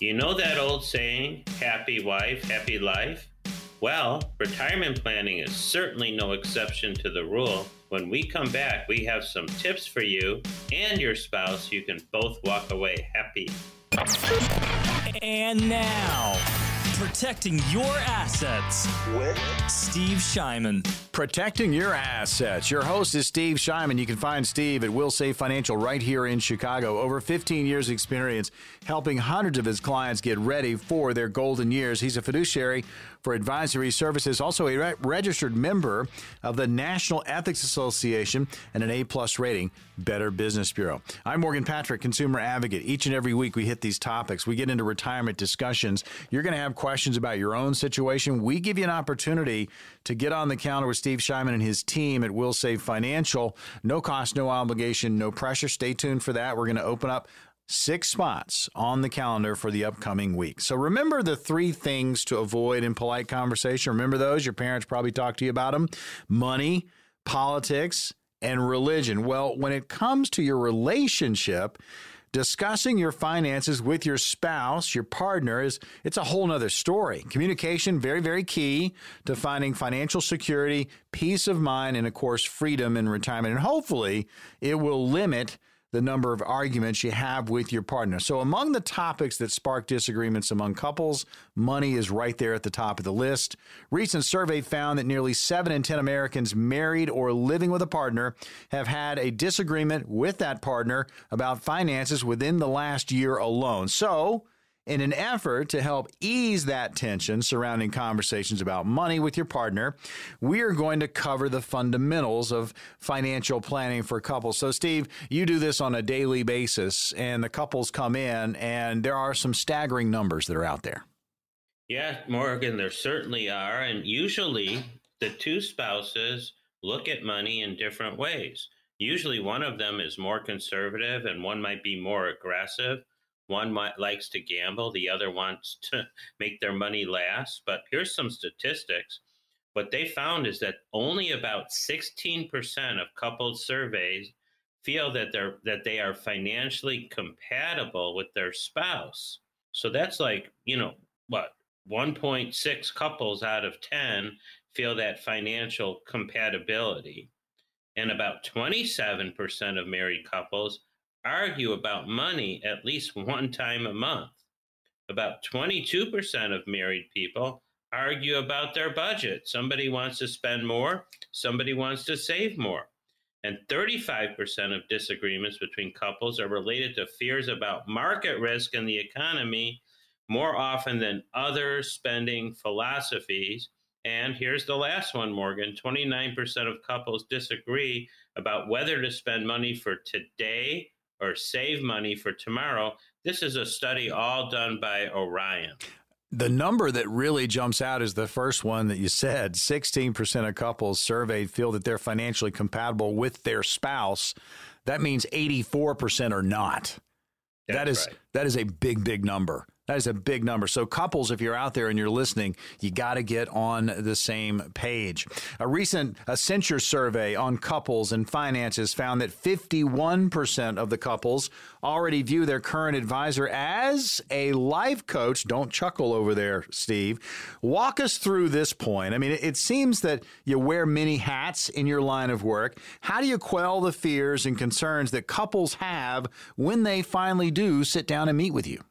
You know that old saying, happy wife, happy life? Well, retirement planning is certainly no exception to the rule. When we come back, we have some tips for you and your spouse you can both walk away happy. And now, protecting your assets with Steve Shyman. Protecting your assets. Your host is Steve Shyman. You can find Steve at Wilsave Financial right here in Chicago. Over 15 years' experience helping hundreds of his clients get ready for their golden years. He's a fiduciary for advisory services, also a re- registered member of the National Ethics Association and an A plus rating, Better Business Bureau. I'm Morgan Patrick, consumer advocate. Each and every week we hit these topics. We get into retirement discussions. You're going to have questions about your own situation. We give you an opportunity to get on the counter with Steve Shyman and his team at Wilsave Financial. No cost, no obligation, no pressure. Stay tuned for that. We're going to open up six spots on the calendar for the upcoming week. So remember the three things to avoid in polite conversation. Remember those? Your parents probably talked to you about them money, politics, and religion. Well, when it comes to your relationship, discussing your finances with your spouse your partner is it's a whole nother story. Communication very very key. To finding financial security peace of mind and of course freedom in retirement. And hopefully it will limit the number of arguments you have with your partner. So, among the topics that spark disagreements among couples, money is right there at the top of the list. Recent survey found that nearly 7 in 10 Americans married or living with a partner have had a disagreement with that partner about finances within the last year alone. So, in an effort to help ease that tension surrounding conversations about money with your partner, we are going to cover the fundamentals of financial planning for couples. So, Steve, you do this on a daily basis, and the couples come in, and there are some staggering numbers that are out there. Yeah, Morgan, there certainly are. And usually the two spouses look at money in different ways. Usually one of them is more conservative and one might be more aggressive. One might, likes to gamble, the other wants to make their money last. But here's some statistics. What they found is that only about 16% of couples surveyed feel that they're that they are financially compatible with their spouse. So that's like, you know, what, 1.6 couples out of 10 feel that financial compatibility. And about 27% of married couples argue about money at least one time a month. About 22% of married people argue about their budget. Somebody wants to spend more, somebody wants to save more. And 35% of disagreements between couples are related to fears about market risk in the economy more often than other spending philosophies. And here's the last one, Morgan 29% of couples disagree about whether to spend money for today or save money for tomorrow. This is a study all done by Orion. The number that really jumps out is the first one that you said 16% of couples surveyed feel that they're financially compatible with their spouse. That means 84% are not. That's that is right. that is a big big number. That is a big number. So, couples, if you're out there and you're listening, you got to get on the same page. A recent Accenture survey on couples and finances found that 51% of the couples already view their current advisor as a life coach. Don't chuckle over there, Steve. Walk us through this point. I mean, it seems that you wear many hats in your line of work. How do you quell the fears and concerns that couples have when they finally do sit down and meet with you?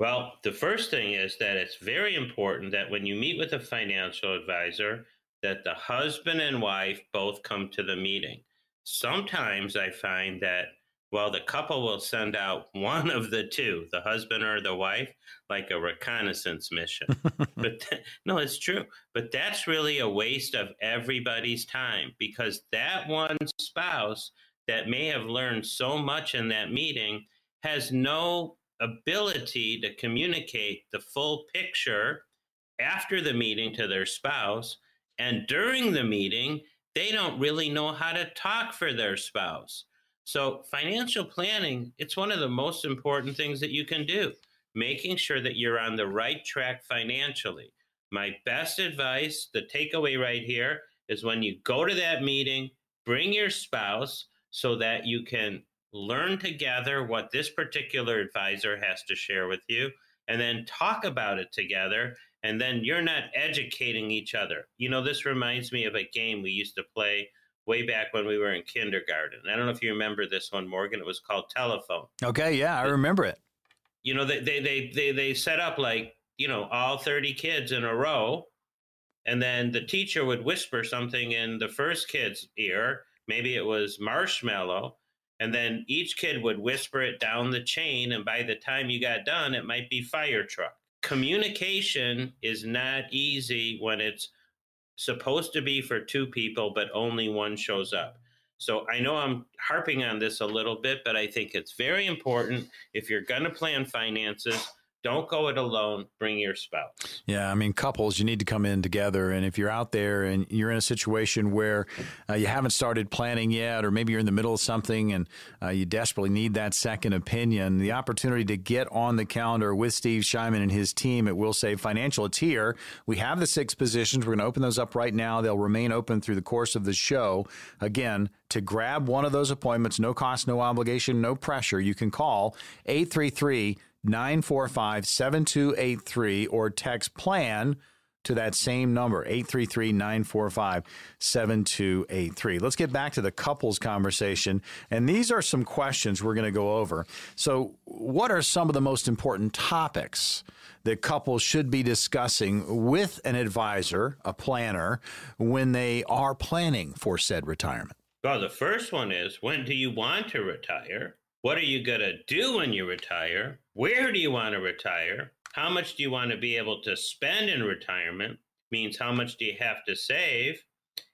Well, the first thing is that it's very important that when you meet with a financial advisor, that the husband and wife both come to the meeting. Sometimes I find that well, the couple will send out one of the two, the husband or the wife, like a reconnaissance mission. but th- no, it's true. But that's really a waste of everybody's time because that one spouse that may have learned so much in that meeting has no ability to communicate the full picture after the meeting to their spouse. And during the meeting, they don't really know how to talk for their spouse. So, financial planning, it's one of the most important things that you can do, making sure that you're on the right track financially. My best advice, the takeaway right here, is when you go to that meeting, bring your spouse so that you can learn together what this particular advisor has to share with you. and then talk about it together. And then you're not educating each other. You know, this reminds me of a game we used to play way back when we were in kindergarten. I don't know if you remember this one, Morgan. It was called Telephone. Okay, yeah, I remember it. You know, they they they they, they set up like you know all 30 kids in a row and then the teacher would whisper something in the first kid's ear maybe it was marshmallow and then each kid would whisper it down the chain and by the time you got done it might be fire truck. Communication is not easy when it's supposed to be for two people but only one shows up. So i know i'm harping on this a little bit but i think it's very important if you're going to plan finances don't go it alone. Bring your spouse. Yeah, I mean, couples, you need to come in together. And if you're out there and you're in a situation where uh, you haven't started planning yet, or maybe you're in the middle of something and uh, you desperately need that second opinion, the opportunity to get on the calendar with Steve Shyman and his team at Wilsave Financial, it's here. We have the six positions. We're going to open those up right now. They'll remain open through the course of the show. Again, to grab one of those appointments, no cost, no obligation, no pressure, you can call 833 945 7283 or text plan to that same number 833 945 7283. Let's get back to the couples conversation. And these are some questions we're going to go over. So, what are some of the most important topics that couples should be discussing with an advisor, a planner, when they are planning for said retirement? Well, the first one is when do you want to retire? What are you going to do when you retire? Where do you want to retire? How much do you want to be able to spend in retirement? Means how much do you have to save?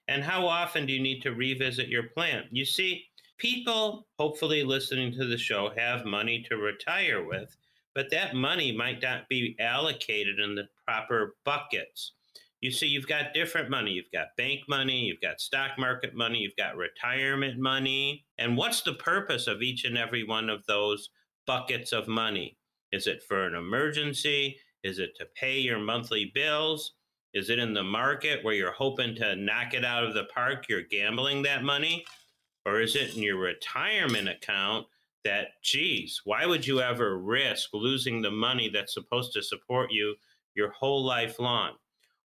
And how often do you need to revisit your plan? You see, people hopefully listening to the show have money to retire with, but that money might not be allocated in the proper buckets you see you've got different money. You've got bank money you've got stock market money you've got retirement money. And what's the purpose of each and every one of those buckets of money? Is it for an emergency? Is it to pay your monthly bills? Is it in the market where you're hoping to knock it out of the park? You're gambling that money? Or is it in your retirement account that geez why would you ever risk losing the money that's supposed to support you your whole life long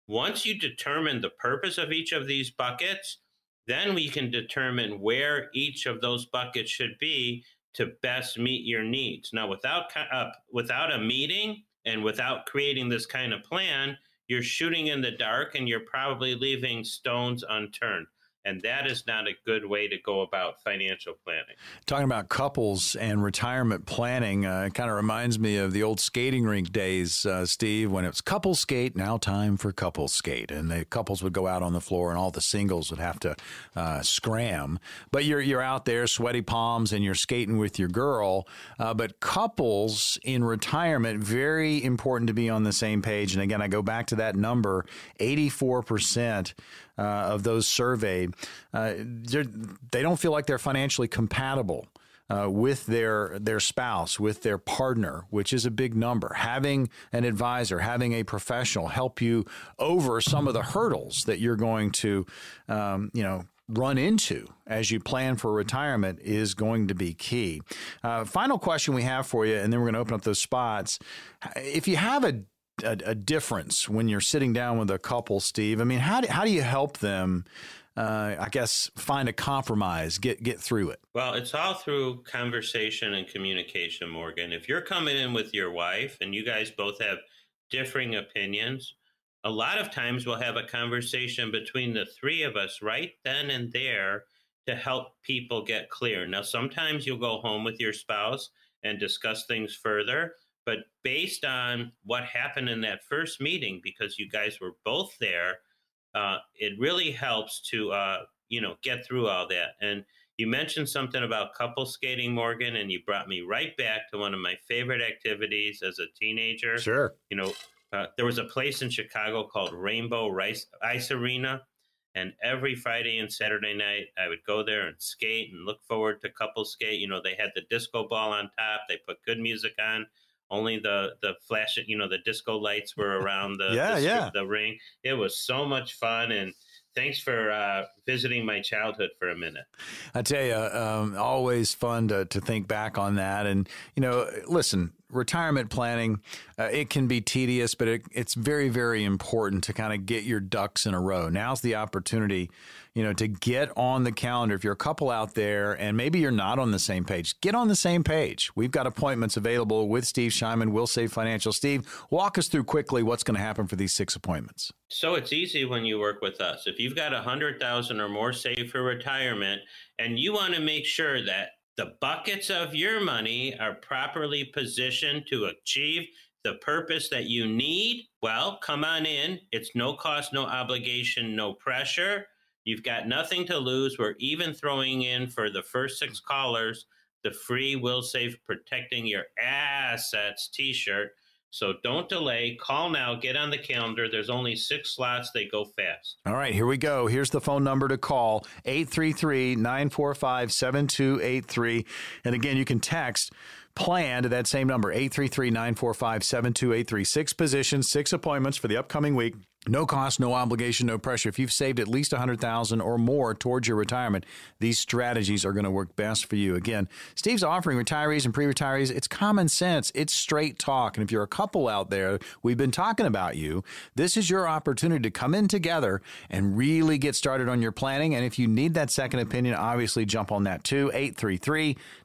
once you determine the purpose of each of these buckets, then we can determine where each of those buckets should be to best meet your needs. Now, without uh, without a meeting and without creating this kind of plan, you're shooting in the dark and you're probably leaving stones unturned. And that is not a good way to go about financial planning. Talking about couples and retirement planning, uh, it kind of reminds me of the old skating rink days, uh, Steve, when it was couple skate, now time for couple skate. And the couples would go out on the floor and all the singles would have to uh, scram. But you're, you're out there, sweaty palms, and you're skating with your girl. Uh, but couples in retirement, very important to be on the same page. And again, I go back to that number 84% uh, of those surveyed, uh, they don't feel like they're financially compatible. Uh, with their their spouse, with their partner, which is a big number. Having an advisor, having a professional help you over some of the hurdles that you're going to, um, you know, run into as you plan for retirement is going to be key. Uh, final question we have for you, and then we're going to open up those spots. If you have a a, a, difference when you're sitting down with a couple, Steve? I mean, how do, how do you help them? Uh, I guess find a compromise, get get through it. Well, it's all through conversation and communication, Morgan. If you're coming in with your wife and you guys both have differing opinions, a lot of times we'll have a conversation between the three of us right then and there to help people get clear. Now, sometimes you'll go home with your spouse and discuss things further. But based on what happened in that first meeting, because you guys were both there, uh, it really helps to uh, you know get through all that. And you mentioned something about couple skating, Morgan, and you brought me right back to one of my favorite activities as a teenager. Sure. You know, uh, there was a place in Chicago called Rainbow Rice, Ice Arena. And every Friday and Saturday night, I would go there and skate and look forward to couple skate. You know, they had the disco ball on top. They put good music on only the the flash you know the disco lights were around the yeah, the, yeah. the ring it was so much fun and thanks for uh, visiting my childhood for a minute. I tell you, um, always fun to, to think back on that. And, you know, listen, retirement planning, uh, it can be tedious, but it, it's very, very important to kind of get your ducks in a row. Now's the opportunity you know, to get on the calendar. If you're a couple out there and maybe you're not on the same page, get on the same page. We've got appointments available with Steve Shyman, Wilsave Financial. Steve, walk us through quickly what's going to happen for these six appointments. So it's easy when you work with us. If you've got a hundred thousand or more saved for retirement, and you want to make sure that the buckets of your money are properly positioned to achieve the purpose that you need, well, come on in. It's no cost, no obligation, no pressure. You've got nothing to lose. We're even throwing in for the first six callers the free Wilsave Protecting Your Assets t shirt. So don't delay. Call now. Get on the calendar. There's only six slots. They go fast. All right, here we go. Here's the phone number to call 833 945 7283. And again, you can text plan to that same number 833 945 7283. Six positions, six appointments for the upcoming week. No cost, no obligation, no pressure. If you've saved at least 100,000 or more towards your retirement, these strategies are going to work best for you. Again, Steve's offering retirees and pre-retirees, it's common sense, it's straight talk. And if you're a couple out there, we've been talking about you. This is your opportunity to come in together and really get started on your planning. And if you need that second opinion, obviously jump on that too.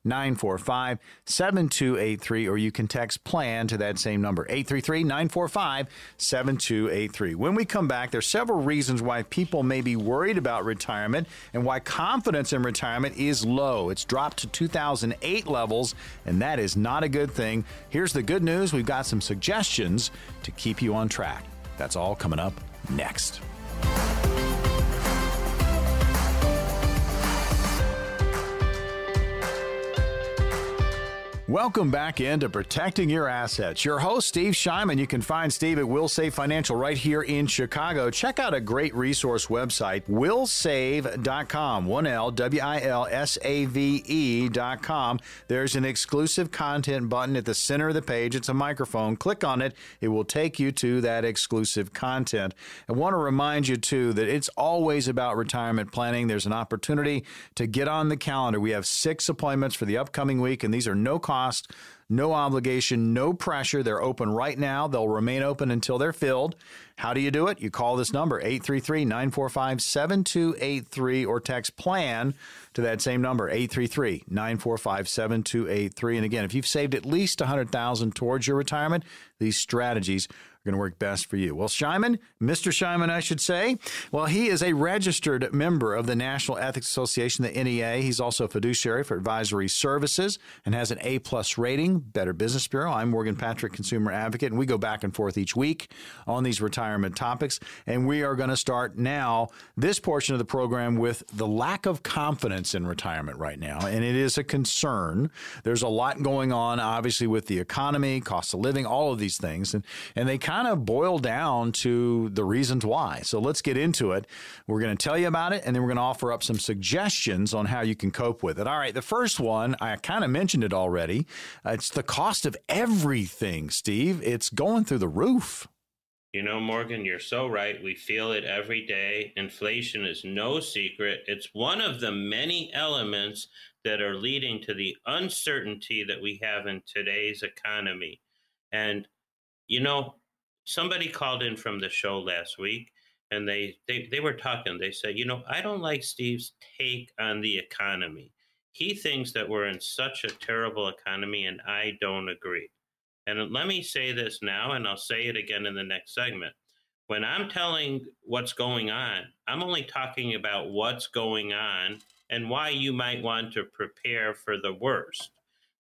833-945-7283 or you can text plan to that same number. 833-945-7283 when we come back, there's several reasons why people may be worried about retirement and why confidence in retirement is low. It's dropped to 2008 levels, and that is not a good thing. Here's the good news we've got some suggestions to keep you on track. That's all coming up next. Welcome back into Protecting Your Assets. Your host, Steve Shyman. You can find Steve at Wilsave Financial right here in Chicago. Check out a great resource website, willsave.com. One L, W I L S A V E.com. There's an exclusive content button at the center of the page. It's a microphone. Click on it, it will take you to that exclusive content. I want to remind you, too, that it's always about retirement planning. There's an opportunity to get on the calendar. We have six appointments for the upcoming week, and these are no cost cost, no obligation, no pressure. They're open right now. They'll remain open until they're filled. How do you do it? You call this number, 833 945 7283, or text PLAN to that same number, 833 945 7283. And again, if you've saved at least 100000 towards your retirement, these strategies going to work best for you. Well, Shyman, Mr. Shyman, I should say, well, he is a registered member of the National Ethics Association, the NEA. He's also a fiduciary for advisory services and has an A plus rating, Better Business Bureau. I'm Morgan Patrick, consumer advocate, and we go back and forth each week on these retirement topics. And we are going to start now this portion of the program with the lack of confidence in retirement right now, and it is a concern. There's a lot going on, obviously, with the economy, cost of living, all of these things, and and they kind kind of boil down to the reasons why. So let's get into it. We're going to tell you about it, and then we're going to offer up some suggestions on how you can cope with it. All right, the first one, I kind of mentioned it already. Uh, it's the cost of everything, Steve. It's going through the roof. You know, Morgan, you're so right. We feel it every day. Inflation is no secret. It's one of the many elements that are leading to the uncertainty that we have in today's economy. And, you know, somebody called in from the show last week and they, they they were talking. They said you know i don't like steve's take on the economy. He thinks that we're in such a terrible economy and i don't agree. And let me say this now and i'll say it again in the next segment. When i'm telling what's going on i'm only talking about what's going on and why you might want to prepare for the worst.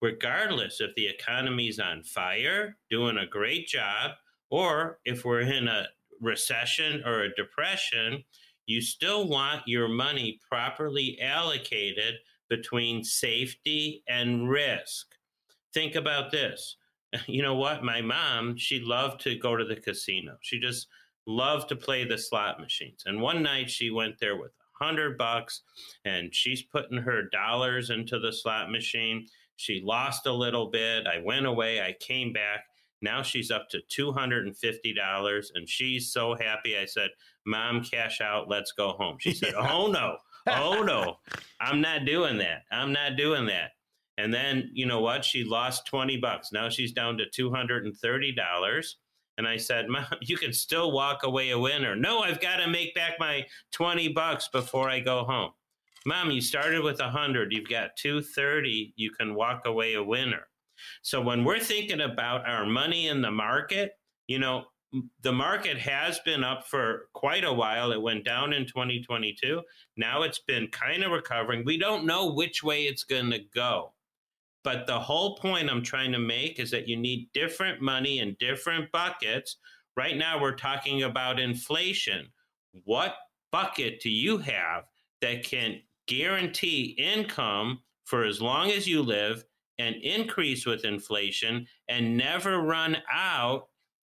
Regardless if the economy's on fire doing a great job or if we're in a recession or a depression, you still want your money properly allocated between safety and risk. Think about this. You know what? My mom, she loved to go to the casino. She just loved to play the slot machines. And one night she went there with a hundred bucks and she's putting her dollars into the slot machine. She lost a little bit. I went away. I came back now she's up to $250 and she's so happy. I said, Mom, cash out. Let's go home. She said, Oh, no. Oh, no. I'm not doing that. I'm not doing that. And then, you know what? She lost 20 bucks. Now she's down to $230. And I said, Mom, you can still walk away a winner. No, I've got to make back my 20 bucks before I go home. Mom, you started with 100, you've got 230, you can walk away a winner. So when we're thinking about our money in the market, you know, the market has been up for quite a while. It went down in 2022. Now it's been kind of recovering. We don't know which way it's going to go. But the whole point I'm trying to make is that you need different money in different buckets. Right now, we're talking about inflation. What bucket do you have that can guarantee income for as long as you live and increase with inflation and never run out,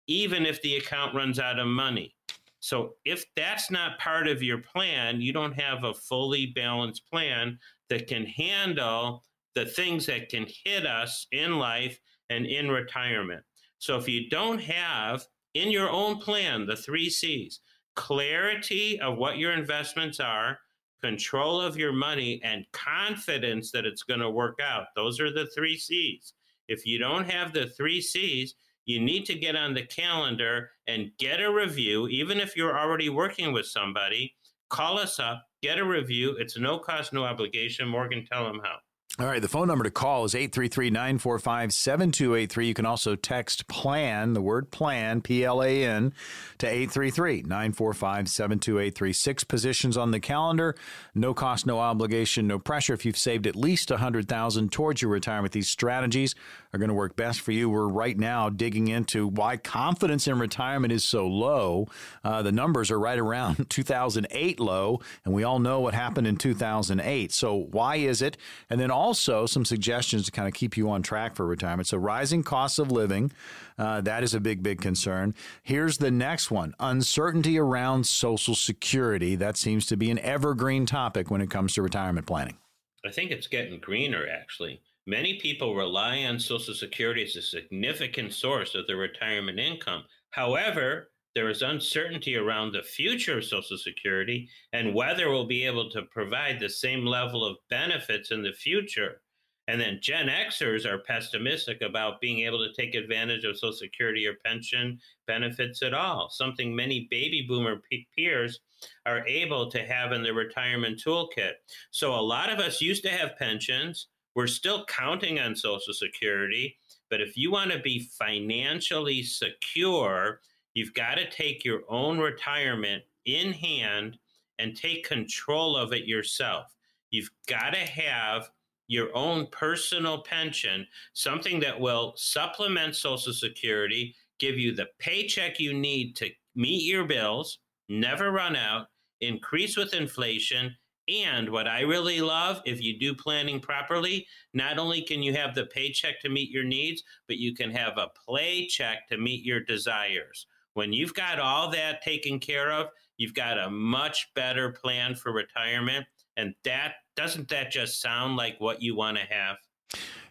even if the account runs out of money? So, if that's not part of your plan, you don't have a fully balanced plan that can handle the things that can hit us in life and in retirement. So if you don't have in your own plan the three C's clarity of what your investments are, control of your money, and confidence that it's going to work out, those are the three C's. If you don't have the three C's, you need to get on the calendar and get a review, even if you're already working with somebody. Call us up, get a review. It's no cost, no obligation. Morgan, tell them how. All right, the phone number to call is 833-945-7283. You can also text PLAN, the word PLAN, P-L-A-N, to 833-945-7283. Six positions on the calendar, no cost, no obligation, no pressure. If you've saved at least 100000 towards your retirement, these strategies are going to work best for you. We're right now digging into why confidence in retirement is so low. Uh, the numbers are right around 2008 low, and we all know what happened in 2008. So why is it? And then also some suggestions to kind of keep you on track for retirement. So rising costs of living, uh, that is a big, big concern. Here's the next one: uncertainty around Social Security. That seems to be an evergreen topic when it comes to retirement planning. I think it's getting greener, actually. Many people rely on Social Security as a significant source of their retirement income. However, there is uncertainty around the future of Social Security and whether we'll be able to provide the same level of benefits in the future. And then Gen Xers are pessimistic about being able to take advantage of Social Security or pension benefits at all, something many baby boomer peers are able to have in their retirement toolkit. So a lot of us used to have pensions we're still counting on Social Security, but if you want to be financially secure, you've got to take your own retirement in hand and take control of it yourself. You've got to have your own personal pension, something that will supplement Social Security, give you the paycheck you need to meet your bills, never run out, increase with inflation, and what I really love, if you do planning properly, not only can you have the paycheck to meet your needs, but you can have a play check to meet your desires. When you've got all that taken care of, you've got a much better plan for retirement. And that doesn't that just sound like what you want to have?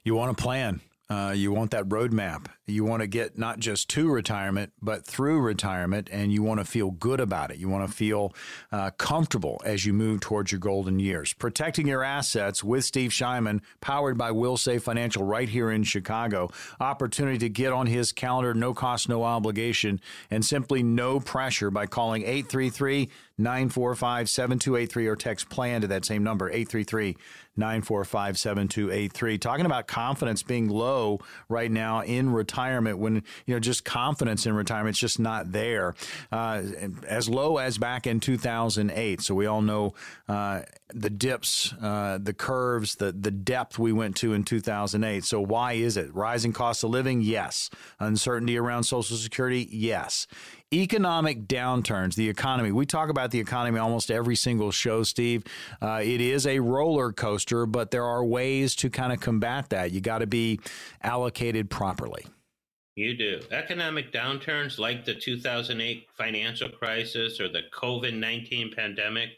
You want a plan. Uh, you want that roadmap. You want to get not just to retirement, but through retirement, and you want to feel good about it. You want to feel uh, comfortable as you move towards your golden years. Protecting your assets with Steve Shyman, powered by Wilsave Financial right here in Chicago. Opportunity to get on his calendar, no cost, no obligation, and simply no pressure by calling 833 945 7283 or text plan to that same number, 833 945 7283. Talking about confidence being low right now in retirement when, you know, just confidence in retirement is just not there. Uh, as low as back in 2008. So we all know uh, the dips, uh, the curves, the, the depth we went to in 2008. So why is it? Rising cost of living? Yes. Uncertainty around Social Security? Yes economic downturns, the economy. We talk about the economy almost every single show, Steve. Uh, it is a roller coaster, but there are ways to kind of combat that. You got to be allocated properly. You do. Economic downturns like the 2008 financial crisis or the COVID 19 pandemic,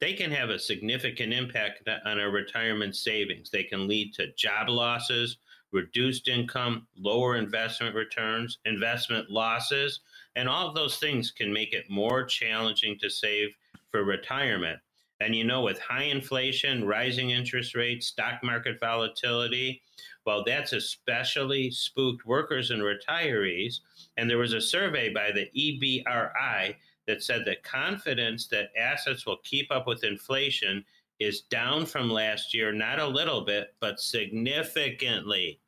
they can have a significant impact on our retirement savings. They can lead to job losses, reduced income, lower investment returns, investment losses, and all of those things can make it more challenging to save for retirement. And you know, with high inflation, rising interest rates, stock market volatility, well, that's especially spooked workers and retirees. And there was a survey by the EBRI that said that confidence that assets will keep up with inflation is down from last year, not a little bit, but significantly.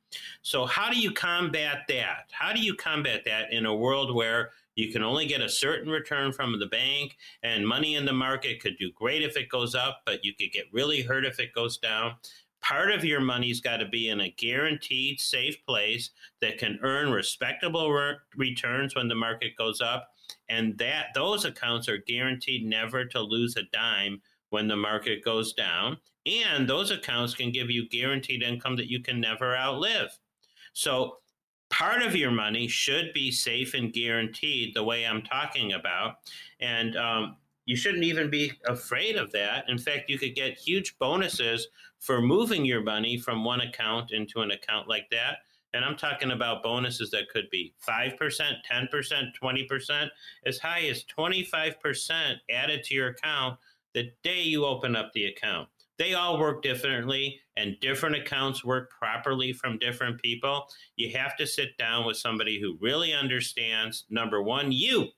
So, how do you combat that? How do you combat that in a world where you can only get a certain return from the bank, and money in the market could do great if it goes up, but you could get really hurt if it goes down? Part of your money's got to be in a guaranteed safe place that can earn respectable re- returns when the market goes up and that those accounts are guaranteed never to lose a dime when the market goes down. And those accounts can give you guaranteed income that you can never outlive. So part of your money should be safe and guaranteed the way I'm talking about. And um, you shouldn't even be afraid of that. In fact, you could get huge bonuses for moving your money from one account into an account like that. And I'm talking about bonuses that could be 5%, 10%, 20%, as high as 25% added to your account the day you open up the account. They all work differently, and different accounts work properly from different people. You have to sit down with somebody who really understands number one, you.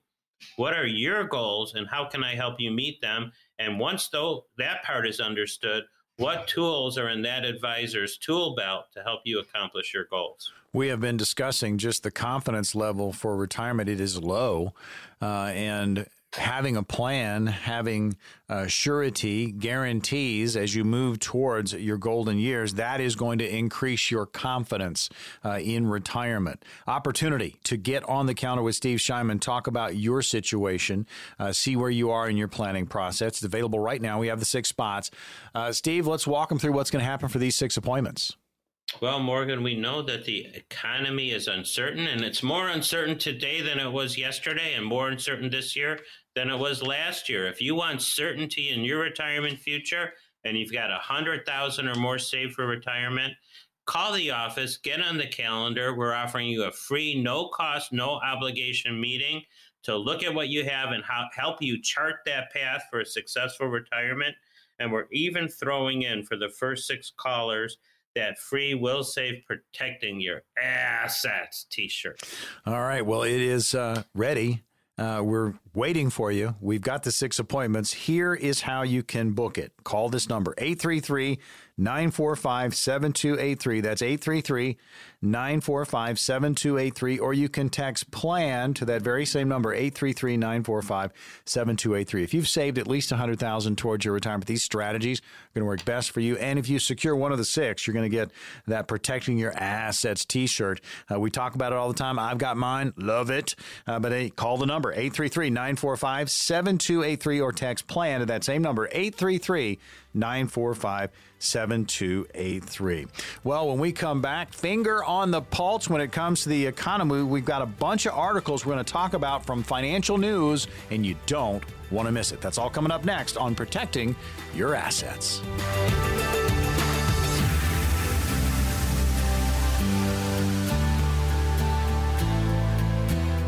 What are your goals, and how can I help you meet them? And once though that part is understood, what tools are in that advisor's tool belt to help you accomplish your goals? We have been discussing just the confidence level for retirement. It is low. Uh, and having a plan, having uh, surety, guarantees as you move towards your golden years, that is going to increase your confidence uh, in retirement. Opportunity to get on the counter with Steve Shyman, talk about your situation, uh, see where you are in your planning process. It's available right now. We have the six spots. Uh, Steve, let's walk them through what's going to happen for these six appointments. Well, Morgan, we know that the economy is uncertain, and it's more uncertain today than it was yesterday, and more uncertain this year than it was last year. If you want certainty in your retirement future and you've got a hundred thousand or more saved for retirement, call the office, get on the calendar. We're offering you a free, no cost, no obligation meeting to look at what you have and help you chart that path for a successful retirement. And we're even throwing in for the first six callers that free Wilsave protecting your assets t-shirt. All right. Well, it is uh, ready. Uh, we're waiting for you. We've got the six appointments. Here is how you can book it. Call this number 833 945 7283. That's 833 945 7283. Or you can text PLAN to that very same number, 833 945 7283. If you've saved at least 100000 towards your retirement, these strategies are going to work best for you. And if you secure one of the six, you're going to get that Protecting Your Assets t shirt. Uh, we talk about it all the time. I've got mine. Love it. Uh, but hey, call the number, 833 945 7283, or text PLAN to that same number, 833 945 7283. Well, when we come back, finger on the pulse when it comes to the economy. We've got a bunch of articles we're going to talk about from financial news, and you don't want to miss it. That's all coming up next on Protecting Your Assets.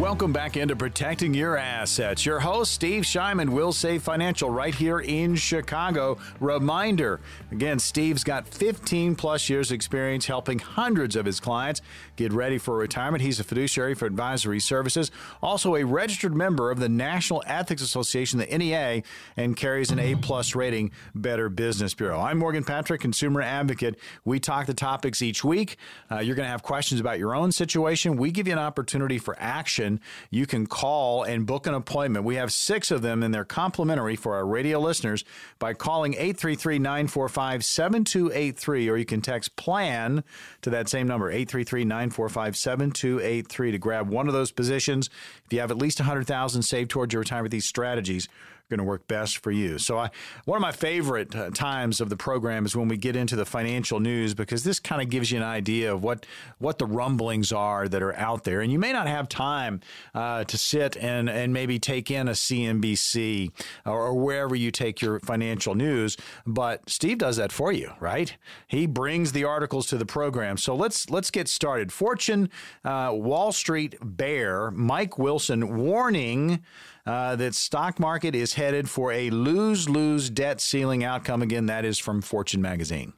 Welcome back into Protecting Your Assets. Your host, Steve Shyman, Wilsave financial right here in Chicago. Reminder again, Steve's got 15 plus years experience helping hundreds of his clients get ready for retirement. He's a fiduciary for advisory services, also a registered member of the National Ethics Association, the NEA, and carries an A plus rating, Better Business Bureau. I'm Morgan Patrick, consumer advocate. We talk the topics each week. Uh, you're going to have questions about your own situation. We give you an opportunity for action you can call and book an appointment. We have six of them, and they're complimentary for our radio listeners by calling 833 945 7283, or you can text PLAN to that same number, 833 945 7283, to grab one of those positions. If you have at least 100000 saved towards your retirement, these strategies going to work best for you. So, I, one of my favorite uh, times of the program is when we get into the financial news because this kind of gives you an idea of what what the rumblings are that are out there. And you may not have time uh, to sit and and maybe take in a CNBC or, or wherever you take your financial news, but Steve does that for you, right? He brings the articles to the program. So let's let's get started. Fortune, uh, Wall Street bear Mike Wilson warning uh, that stock market is headed for a lose lose debt ceiling outcome. Again, that is from Fortune magazine.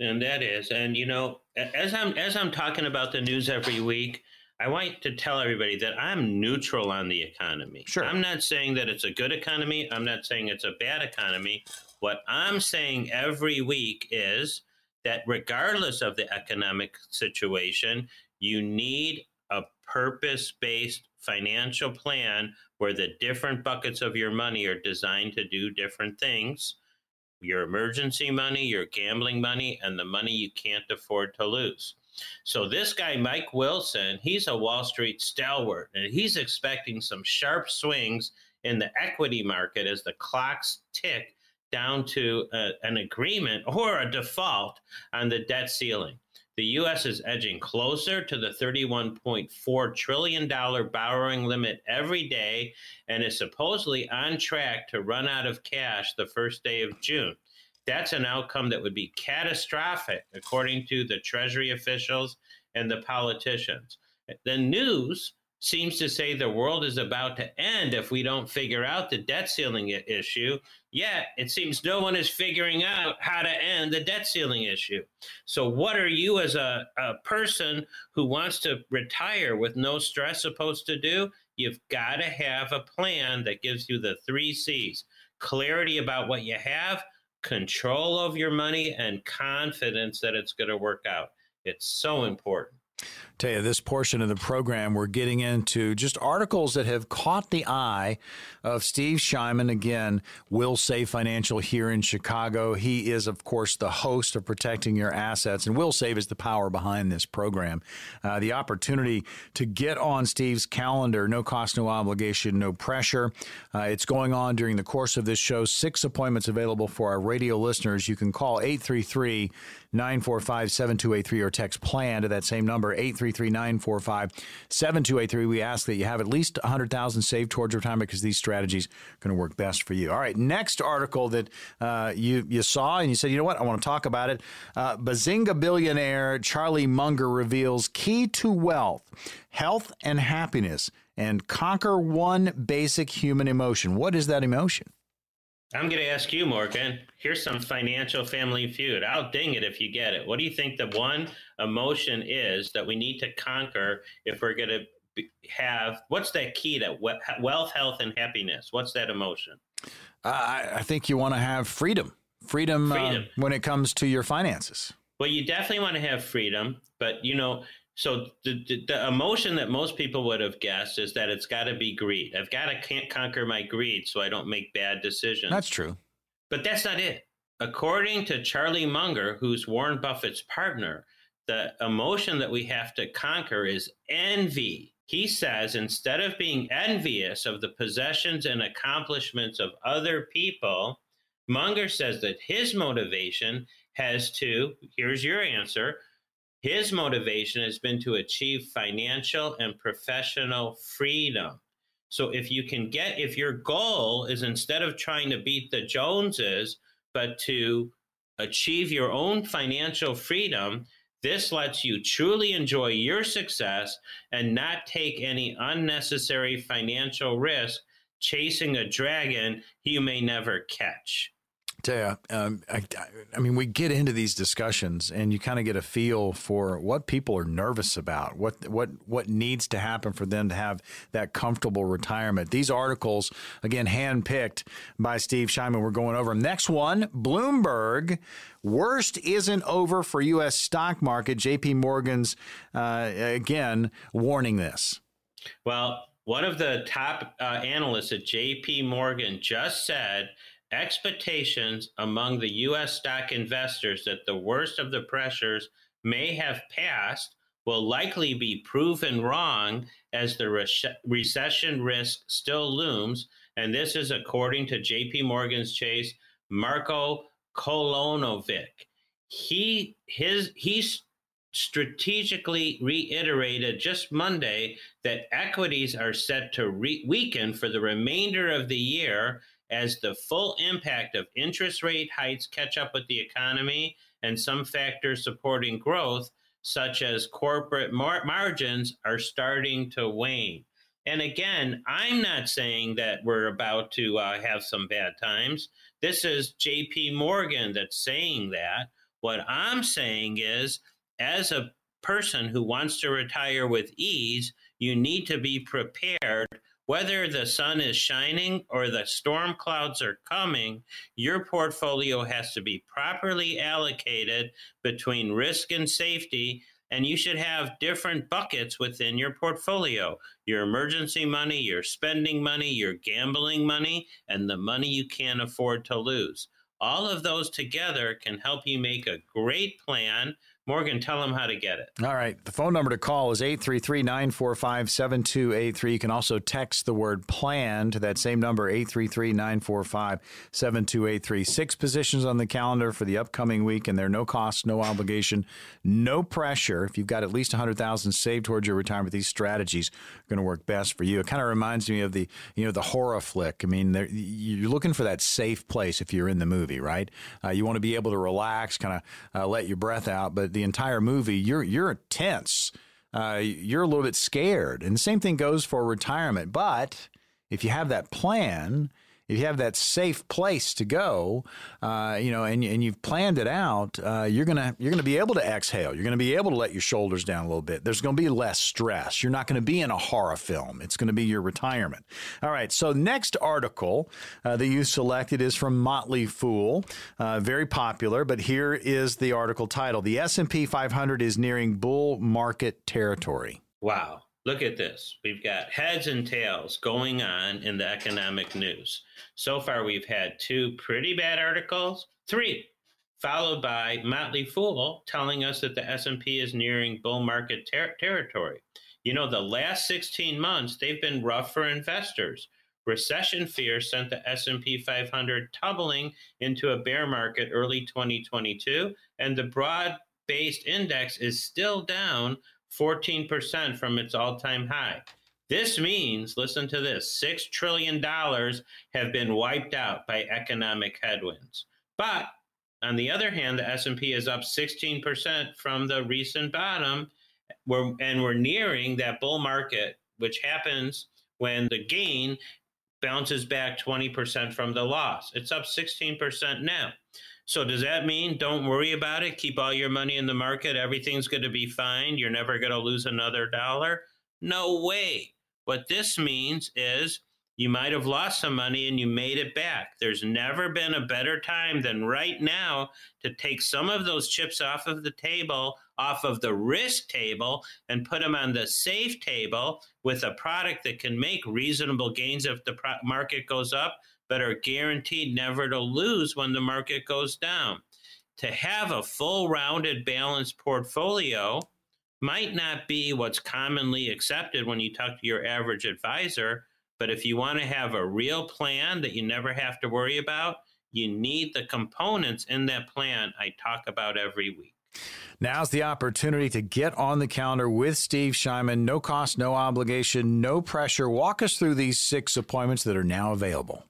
And that is, and you know, as I'm as I'm talking about the news every week, I want to tell everybody that I'm neutral on the economy. Sure. I'm not saying that it's a good economy. I'm not saying it's a bad economy. What I'm saying every week is that regardless of the economic situation, you need a purpose based financial plan where the different buckets of your money are designed to do different things your emergency money, your gambling money, and the money you can't afford to lose. So, this guy, Mike Wilson, he's a Wall Street stalwart, and he's expecting some sharp swings in the equity market as the clocks tick down to a, an agreement or a default on the debt ceiling. The U.S. is edging closer to the $31.4 trillion borrowing limit every day and is supposedly on track to run out of cash the first day of June. That's an outcome that would be catastrophic, according to the Treasury officials and the politicians. The news seems to say the world is about to end if we don't figure out the debt ceiling issue. Yet it seems no one is figuring out how to end the debt ceiling issue. So, what are you, as a, a person who wants to retire with no stress, supposed to do? You've got to have a plan that gives you the three C's clarity about what you have, control of your money, and confidence that it's going to work out. It's so important. Tell you, this portion of the program, we're getting into just articles that have caught the eye of Steve Shyman. Again, Wilsave Financial here in Chicago. He is, of course, the host of Protecting Your Assets, and Wilsave is the power behind this program. Uh, the opportunity to get on Steve's calendar, no cost, no obligation, no pressure. Uh, it's going on during the course of this show. Six appointments available for our radio listeners. You can call 833 945 7283 or text plan to that same number, 833 945 7283. We ask that you have at least 100000 saved towards retirement because these strategies are going to work best for you. All right, next article that uh, you, you saw and you said, you know what, I want to talk about it. Uh, Bazinga billionaire Charlie Munger reveals key to wealth, health, and happiness, and conquer one basic human emotion. What is that emotion? I'm going to ask you, Morgan. Here's some financial family feud. I'll ding it if you get it. What do you think the one emotion is that we need to conquer if we're going to have? What's that key to wealth, health, and happiness? What's that emotion? Uh, I think you want to have freedom. Freedom, freedom. Uh, when it comes to your finances. Well, you definitely want to have freedom, but you know, so the, the, the, emotion that most people would have guessed is that it's got to be greed. I've got to can't conquer my greed so I don't make bad decisions. That's true. But that's not it. According to Charlie Munger, who's Warren Buffett's partner, the emotion that we have to conquer is envy. He says instead of being envious of the possessions and accomplishments of other people, Munger says that his motivation has to, here's your answer, his motivation has been to achieve financial and professional freedom. So if you can get, if your goal is instead of trying to beat the Joneses, but to achieve your own financial freedom, this lets you truly enjoy your success and not take any unnecessary financial risk chasing a dragon you may never catch tell um, I, I, mean, we get into these discussions, and you kind of get a feel for what people are nervous about, what what what needs to happen for them to have that comfortable retirement. These articles, again, handpicked by Steve Shyman, we're going over them. Next one, Bloomberg. Worst isn't over for U.S. stock market. J.P. Morgan's uh, again warning this. Well, one of the top uh, analysts at J.P. Morgan just said expectations among the U.S. stock investors that the worst of the pressures may have passed will likely be proven wrong as the re- recession risk still looms. And this is according to JP Morgan's Chase Marko Kolanovic. He his he's strategically reiterated just Monday that equities are set to re- weaken for the remainder of the year as the full impact of interest rate hikes catch up with the economy and some factors supporting growth, such as corporate mar- margins, are starting to wane. And again, I'm not saying that we're about to uh, have some bad times. This is JP Morgan that's saying that. What I'm saying is, as a person who wants to retire with ease, you need to be prepared. Whether the sun is shining or the storm clouds are coming, your portfolio has to be properly allocated between risk and safety and you should have different buckets within your portfolio your emergency money, your spending money, your gambling money, and the money you can't afford to lose. All of those together can help you make a great plan Morgan, tell them how to get it. All right. The phone number to call is 833 945 7283. You can also text the word plan to that same number, 833 945 7283. Six positions on the calendar for the upcoming week, and they're no cost, no obligation, no pressure. If you've got at least 100000 saved towards your retirement, these strategies are going to work best for you. It kind of reminds me of the, you know, the horror flick. I mean, you're looking for that safe place if you're in the movie, right? Uh, you want to be able to relax, kind of uh, let your breath out, but the entire movie, you're you're tense. Uh, you're a little bit scared, and the same thing goes for retirement. But if you have that plan if you have that safe place to go, uh, you know, and and you've planned it out, uh, you're gonna you're gonna be able to exhale. You're gonna be able to let your shoulders down a little bit. There's gonna be less stress. You're not gonna be in a horror film. It's gonna be your retirement. All right. So next article uh, that you selected is from Motley Fool, uh, very popular. But here is the article title: The S&P 500 is nearing bull market territory. Wow. Look at this. We've got heads and tails going on in the economic news. So far, we've had two pretty bad articles, three, followed by Motley Fool telling us that the S&P is nearing bull market ter- territory. You know, the last 16 months, they've been rough for investors. Recession fear sent the S&P 500 tumbling into a bear market early 2022, and the broad-based index is still down 14% from its all time high. This means, listen to this, $6 trillion have been wiped out by economic headwinds. But on the other hand, the S&P is up 16% from the recent bottom, we're, and we're nearing that bull market, which happens when the gain bounces back 20% from the loss. It's up 16% now. So does that mean don't worry about it? Keep all your money in the market. Everything's going to be fine. You're never going to lose another dollar. No way. What this means is you might have lost some money and you made it back. There's never been a better time than right now to take some of those chips off of the table, off of the risk table, and put them on the safe table with a product that can make reasonable gains if the market goes up, but are guaranteed never to lose when the market goes down. To have a full rounded balanced portfolio might not be what's commonly accepted when you talk to your average advisor, but if you want to have a real plan that you never have to worry about, you need the components in that plan I talk about every week. Now's the opportunity to get on the calendar with Steve Shyman. No cost, no obligation, no pressure. Walk us through these six appointments that are now available.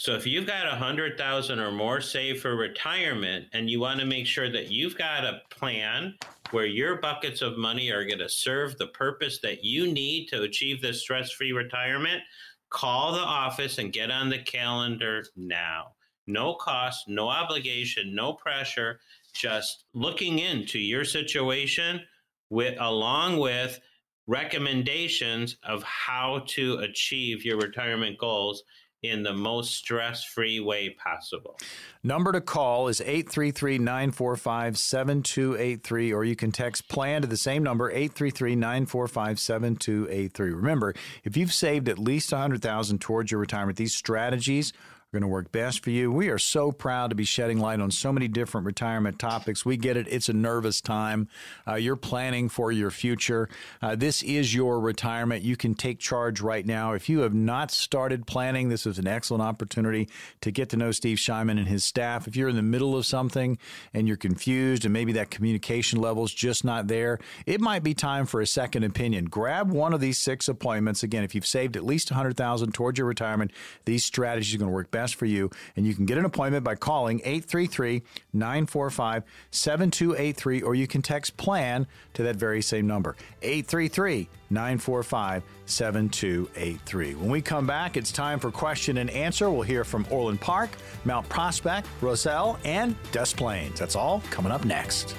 So if you've got a hundred thousand or more saved for retirement, and you want to make sure that you've got a plan where your buckets of money are going to serve the purpose that you need to achieve this stress-free retirement, call the office and get on the calendar now. No cost, no obligation, no pressure. Just looking into your situation with along with recommendations of how to achieve your retirement goals in the most stress free way possible. Number to call is 833 945 7283, or you can text plan to the same number, 833 945 7283. Remember, if you've saved at least 100000 towards your retirement, these strategies going to work best for you. We are so proud to be shedding light on so many different retirement topics. We get it. It's a nervous time. Uh, you're planning for your future. Uh, this is your retirement. You can take charge right now. If you have not started planning, this is an excellent opportunity to get to know Steve Shyman and his staff. If you're in the middle of something and you're confused and maybe that communication level is just not there, it might be time for a second opinion. Grab one of these six appointments. Again, if you've saved at least 100000 towards your retirement, these strategies are going to work for you. And you can get an appointment by calling 833 945 7283, or you can text PLAN to that very same number 833 945 7283. When we come back, it's time for question and answer. We'll hear from Orland Park, Mount Prospect, Roselle, and Des Plaines. That's all coming up next.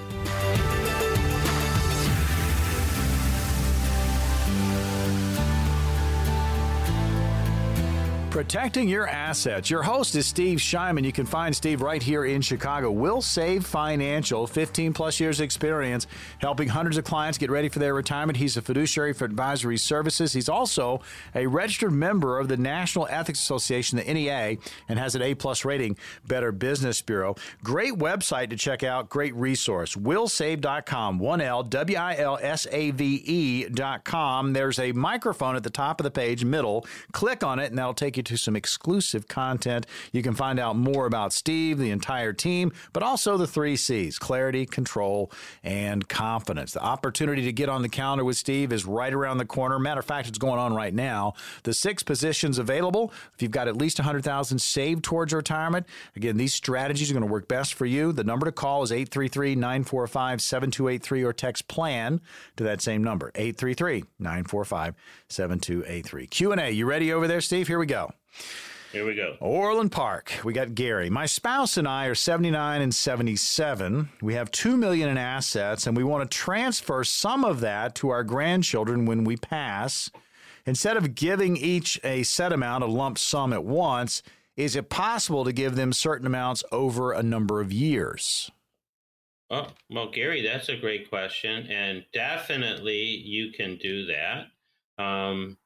Protecting your assets. Your host is Steve Shyman. You can find Steve right here in Chicago. Wilsave Financial, 15 plus years experience, helping hundreds of clients get ready for their retirement. He's a fiduciary for advisory services. He's also a registered member of the National Ethics Association, the NEA, and has an A plus rating, Better Business Bureau. Great website to check out, great resource. Wilsave.com, 1L, W I L S A V E.com. There's a microphone at the top of the page, middle. Click on it, and that'll take you you to some exclusive content. You can find out more about Steve, the entire team, but also the three C's clarity, control, and confidence. The opportunity to get on the calendar with Steve is right around the corner. Matter of fact, it's going on right now. The six positions available. If you've got at least 100000 saved towards retirement, again, these strategies are going to work best for you. The number to call is 833 945 7283 or text PLAN to that same number, 833 945 7283. Q&A, you ready over there, Steve? Here we go. Here we go. Orland Park. We got Gary. My spouse and I are 79 and 77. We have 2 million in assets and we want to transfer some of that to our grandchildren when we pass. Instead of giving each a set amount, a lump sum at once, is it possible to give them certain amounts over a number of years? Oh, well, Gary, that's a great question. And definitely you can do that. Um,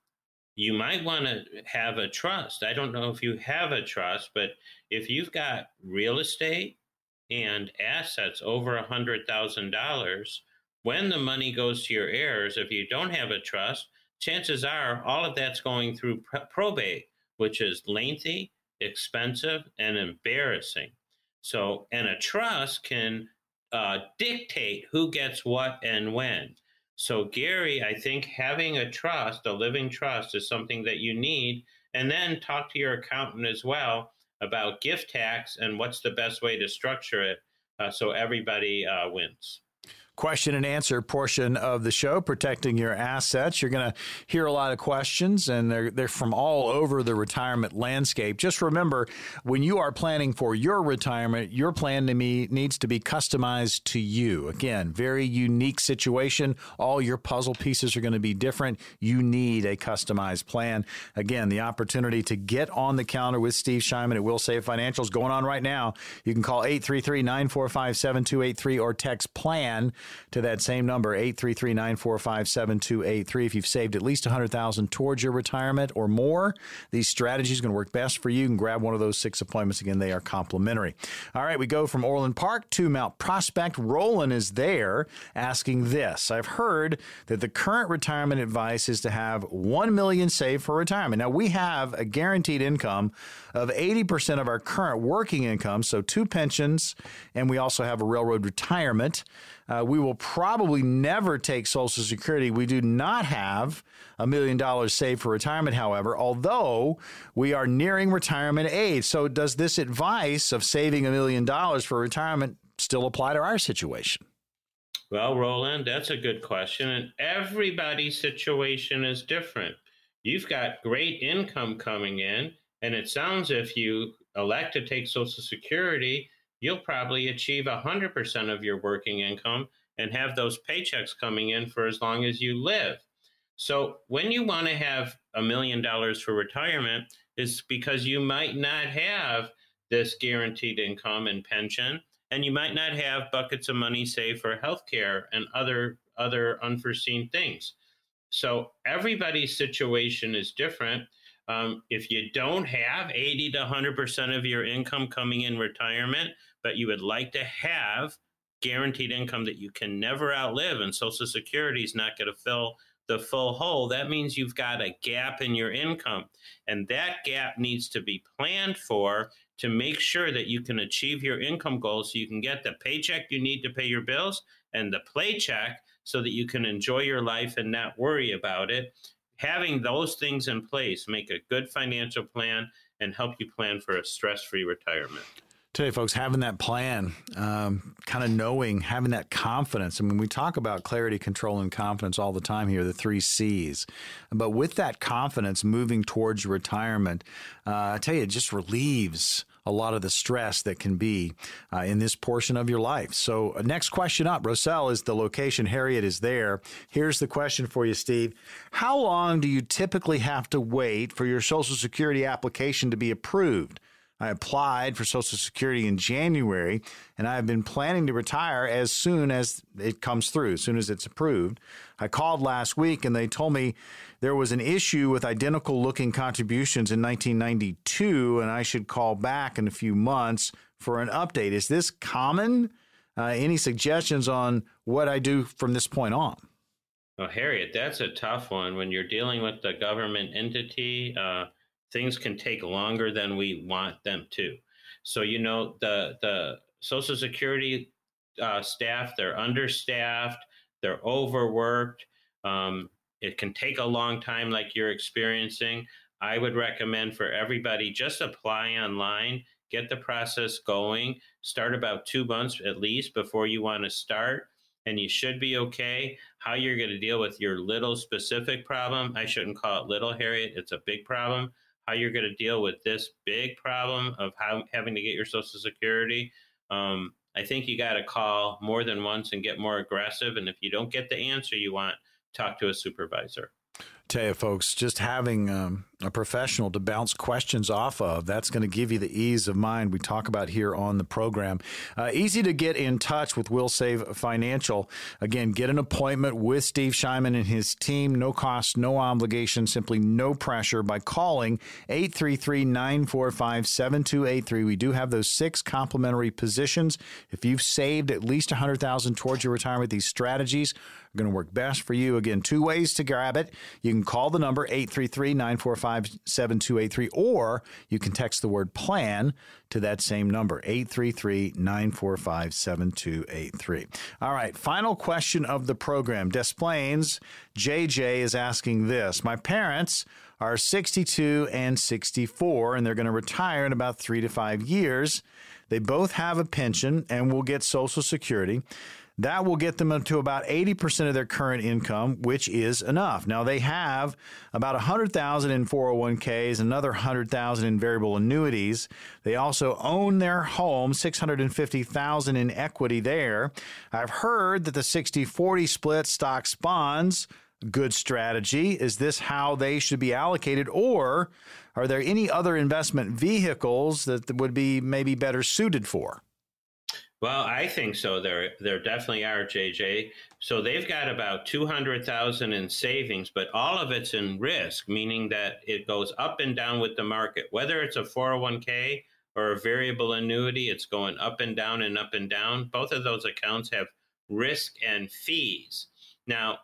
you might want to have a trust. I don't know if you have a trust, but if you've got real estate and assets over a hundred thousand dollars, when the money goes to your heirs, if you don't have a trust, chances are all of that's going through pr- probate, which is lengthy, expensive, and embarrassing. So, and a trust can uh, dictate who gets what and when. So, Gary, I think having a trust, a living trust, is something that you need. And then talk to your accountant as well about gift tax and what's the best way to structure it uh, so everybody uh, wins question and answer portion of the show, protecting your assets. You're going to hear a lot of questions, and they're, they're from all over the retirement landscape. Just remember, when you are planning for your retirement, your plan to me needs to be customized to you. Again, very unique situation. All your puzzle pieces are going to be different. You need a customized plan. Again, the opportunity to get on the calendar with Steve Shyman at Wilsave Financials going on right now. You can call 833 945 7283 or text PLAN to that same number, 833-945-7283. If you've saved at least 100000 towards your retirement or more, these strategies going to work best for you. You can grab one of those six appointments. Again, they are complimentary. All right, we go from Orland Park to Mount Prospect. Roland is there asking this. I've heard that the current retirement advice is to have 1 million saved for retirement. Now, we have a guaranteed income of 80% of our current working income, so two pensions, and we also have a railroad retirement. Uh, we will probably never take Social Security. We do not have a million dollars saved for retirement, however, although we are nearing retirement age. So, does this advice of saving a million dollars for retirement still apply to our situation? Well, Roland, that's a good question. And everybody's situation is different. You've got great income coming in, and it sounds if you elect to take Social Security, you'll probably achieve 100% of your working income and have those paychecks coming in for as long as you live. So when you want to have a million dollars for retirement is because you might not have this guaranteed income and pension and you might not have buckets of money saved for healthcare and other other unforeseen things. So everybody's situation is different. Um, if you don't have 80 to 100% of your income coming in retirement, but you would like to have guaranteed income that you can never outlive, and Social Security is not going to fill the full hole, that means you've got a gap in your income. And that gap needs to be planned for to make sure that you can achieve your income goals so you can get the paycheck you need to pay your bills and the playcheck so that you can enjoy your life and not worry about it. Having those things in place make a good financial plan and help you plan for a stress free retirement. Tell you folks having that plan um, kind of knowing having that confidence. I mean we talk about clarity control and confidence all the time here the three c's. But with that confidence moving towards retirement uh, i tell you it just relieves a lot of the stress that can be uh, in this portion of your life. So, uh, next question up Roselle is the location. Harriet is there. Here's the question for you, Steve. How long do you typically have to wait for your Social Security application to be approved? I applied for Social Security in January, and I have been planning to retire as soon as it comes through, as soon as it's approved. I called last week, and they told me there was an issue with identical looking contributions in 1992, and I should call back in a few months for an update. Is this common? Uh, any suggestions on what I do from this point on? Well, Harriet, that's a tough one. When you're dealing with the government entity, uh, things can take longer than we want them to. So you know the the Social Security uh, staff they're understaffed, they're overworked. Um, it can take a long time, like you're experiencing. I would recommend for everybody just apply online, get the process going, start about two months at least before you want to start and you should be okay. How you're going to deal with your little specific problem, I shouldn't call it little, Harriet. It's a big problem how you're going to deal with this big problem of how having to get your Social Security. Um, I think you got to call more than once and get more aggressive. And if you don't get the answer you want, talk to a supervisor. Tell you, folks, just having um, a professional to bounce questions off of. That's going to give you the ease of mind we talk about here on the program. Uh, easy to get in touch with Wilsave Financial. Again, get an appointment with Steve Shyman and his team. No cost, no obligation, simply no pressure by calling 833 945 7283. We do have those six complimentary positions. If you've saved at least 100000 towards your retirement, these strategies are going to work best for you. Again, two ways to grab it. You can call the number 833 945 7283, or you can text the word plan to that same number, 833 945 7283. All right, final question of the program. Des Plaines, JJ is asking this My parents are 62 and 64, and they're going to retire in about three to five years. They both have a pension and will get Social Security. That will get them up to about 80% of their current income, which is enough. Now they have about 100,000 in 401ks, another 100,000 in variable annuities. They also own their home, 650,000 in equity there. I've heard that the 60/40 split stocks bonds good strategy. Is this how they should be allocated or are there any other investment vehicles that would be maybe better suited for? Well, I think so. There, there definitely are, JJ. So they've got about two hundred thousand in savings, but all of it's in risk, meaning that it goes up and down with the market. Whether it's a four hundred one k or a variable annuity, it's going up and down and up and down. Both of those accounts have risk and fees. Now,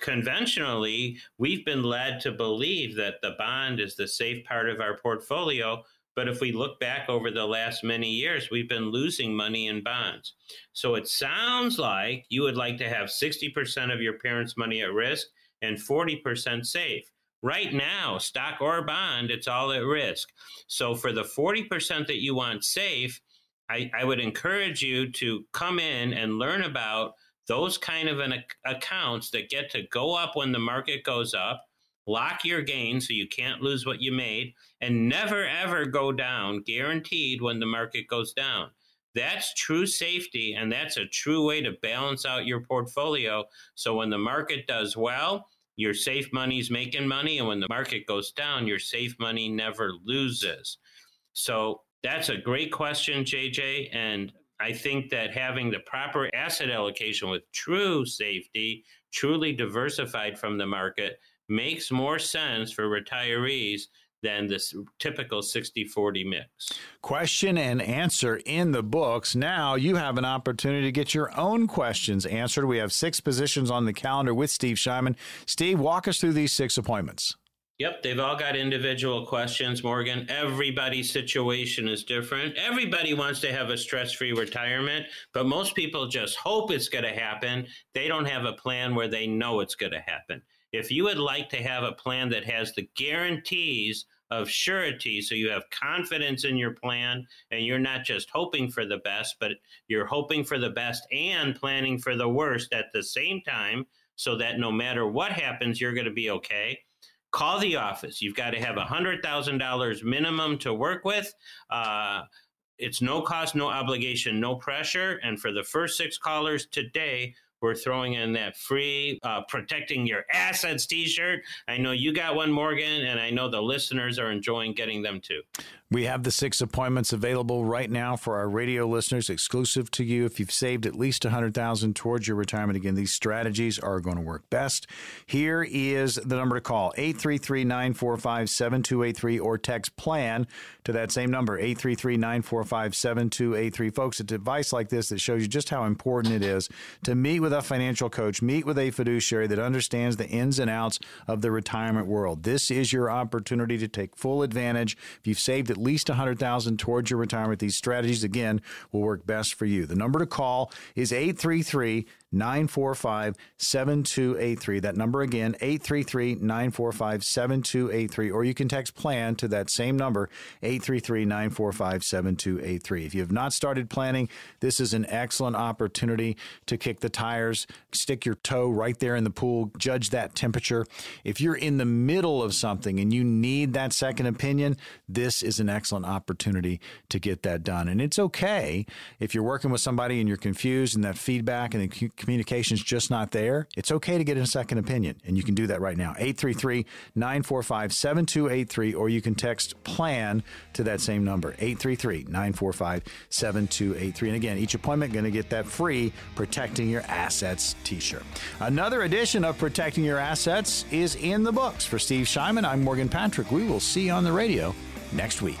conventionally, we've been led to believe that the bond is the safe part of our portfolio but if we look back over the last many years, we've been losing money in bonds. So it sounds like you would like to have 60% of your parents' money at risk and 40% safe. Right now, stock or bond, it's all at risk. So for the 40% that you want safe, I, I would encourage you to come in and learn about those kind of an accounts that get to go up when the market goes up lock your gain so you can't lose what you made, and never ever go down, guaranteed when the market goes down. That's true safety, and that's a true way to balance out your portfolio. So when the market does well, your safe money's making money, and when the market goes down, your safe money never loses. So that's a great question, JJ. And I think that having the proper asset allocation with true safety, truly diversified from the market, makes more sense for retirees than this typical 60 40 mix. Question and answer in the books. Now you have an opportunity to get your own questions answered. We have six positions on the calendar with Steve Shyman. Steve, walk us through these six appointments. Yep, they've all got individual questions, Morgan. Everybody's situation is different. Everybody wants to have a stress free retirement, but most people just hope it's going to happen. They don't have a plan where they know it's going to happen. If you would like to have a plan that has the guarantees of surety so you have confidence in your plan and you're not just hoping for the best, but you're hoping for the best and planning for the worst at the same time so that no matter what happens, you're going to be okay. Call the office. You've got to have $100,000 minimum to work with. Uh, it's no cost, no obligation, no pressure. And for the first six callers today, we're throwing in that free uh, protecting your assets t-shirt. I know you got one morgan and i know the listeners are enjoying getting them too we have the six appointments available right now for our radio listeners, exclusive to you. If you've saved at least 100000 towards your retirement, again, these strategies are going to work best. Here is the number to call 833 945 7283 or text PLAN to that same number 833 945 7283. Folks, a device like this that shows you just how important it is to meet with a financial coach, meet with a fiduciary that understands the ins and outs of the retirement world. This is your opportunity to take full advantage. If you've saved at least 100000 towards your retirement, these strategies, again, will work best for you. The number to call is 833 945 7283. That number again, 833 945 7283. Or you can text PLAN to that same number, 833 945 7283. If you have not started planning, this is an excellent opportunity to kick the tires, stick your toe right there in the pool, judge that temperature. If you're in the middle of something and you need that second opinion, this is an excellent opportunity to get that done. And it's okay if you're working with somebody and you're confused and that feedback and the communication's just not there, it's okay to get a second opinion. And you can do that right now. 833 945 7283, or you can text PLAN to that same number, 833 945 7283. And again, each appointment going to get that free Protecting Your Assets t shirt. Another edition of Protecting Your Assets is in the books. For Steve Shyman, I'm Morgan Patrick. We will see you on the radio next week.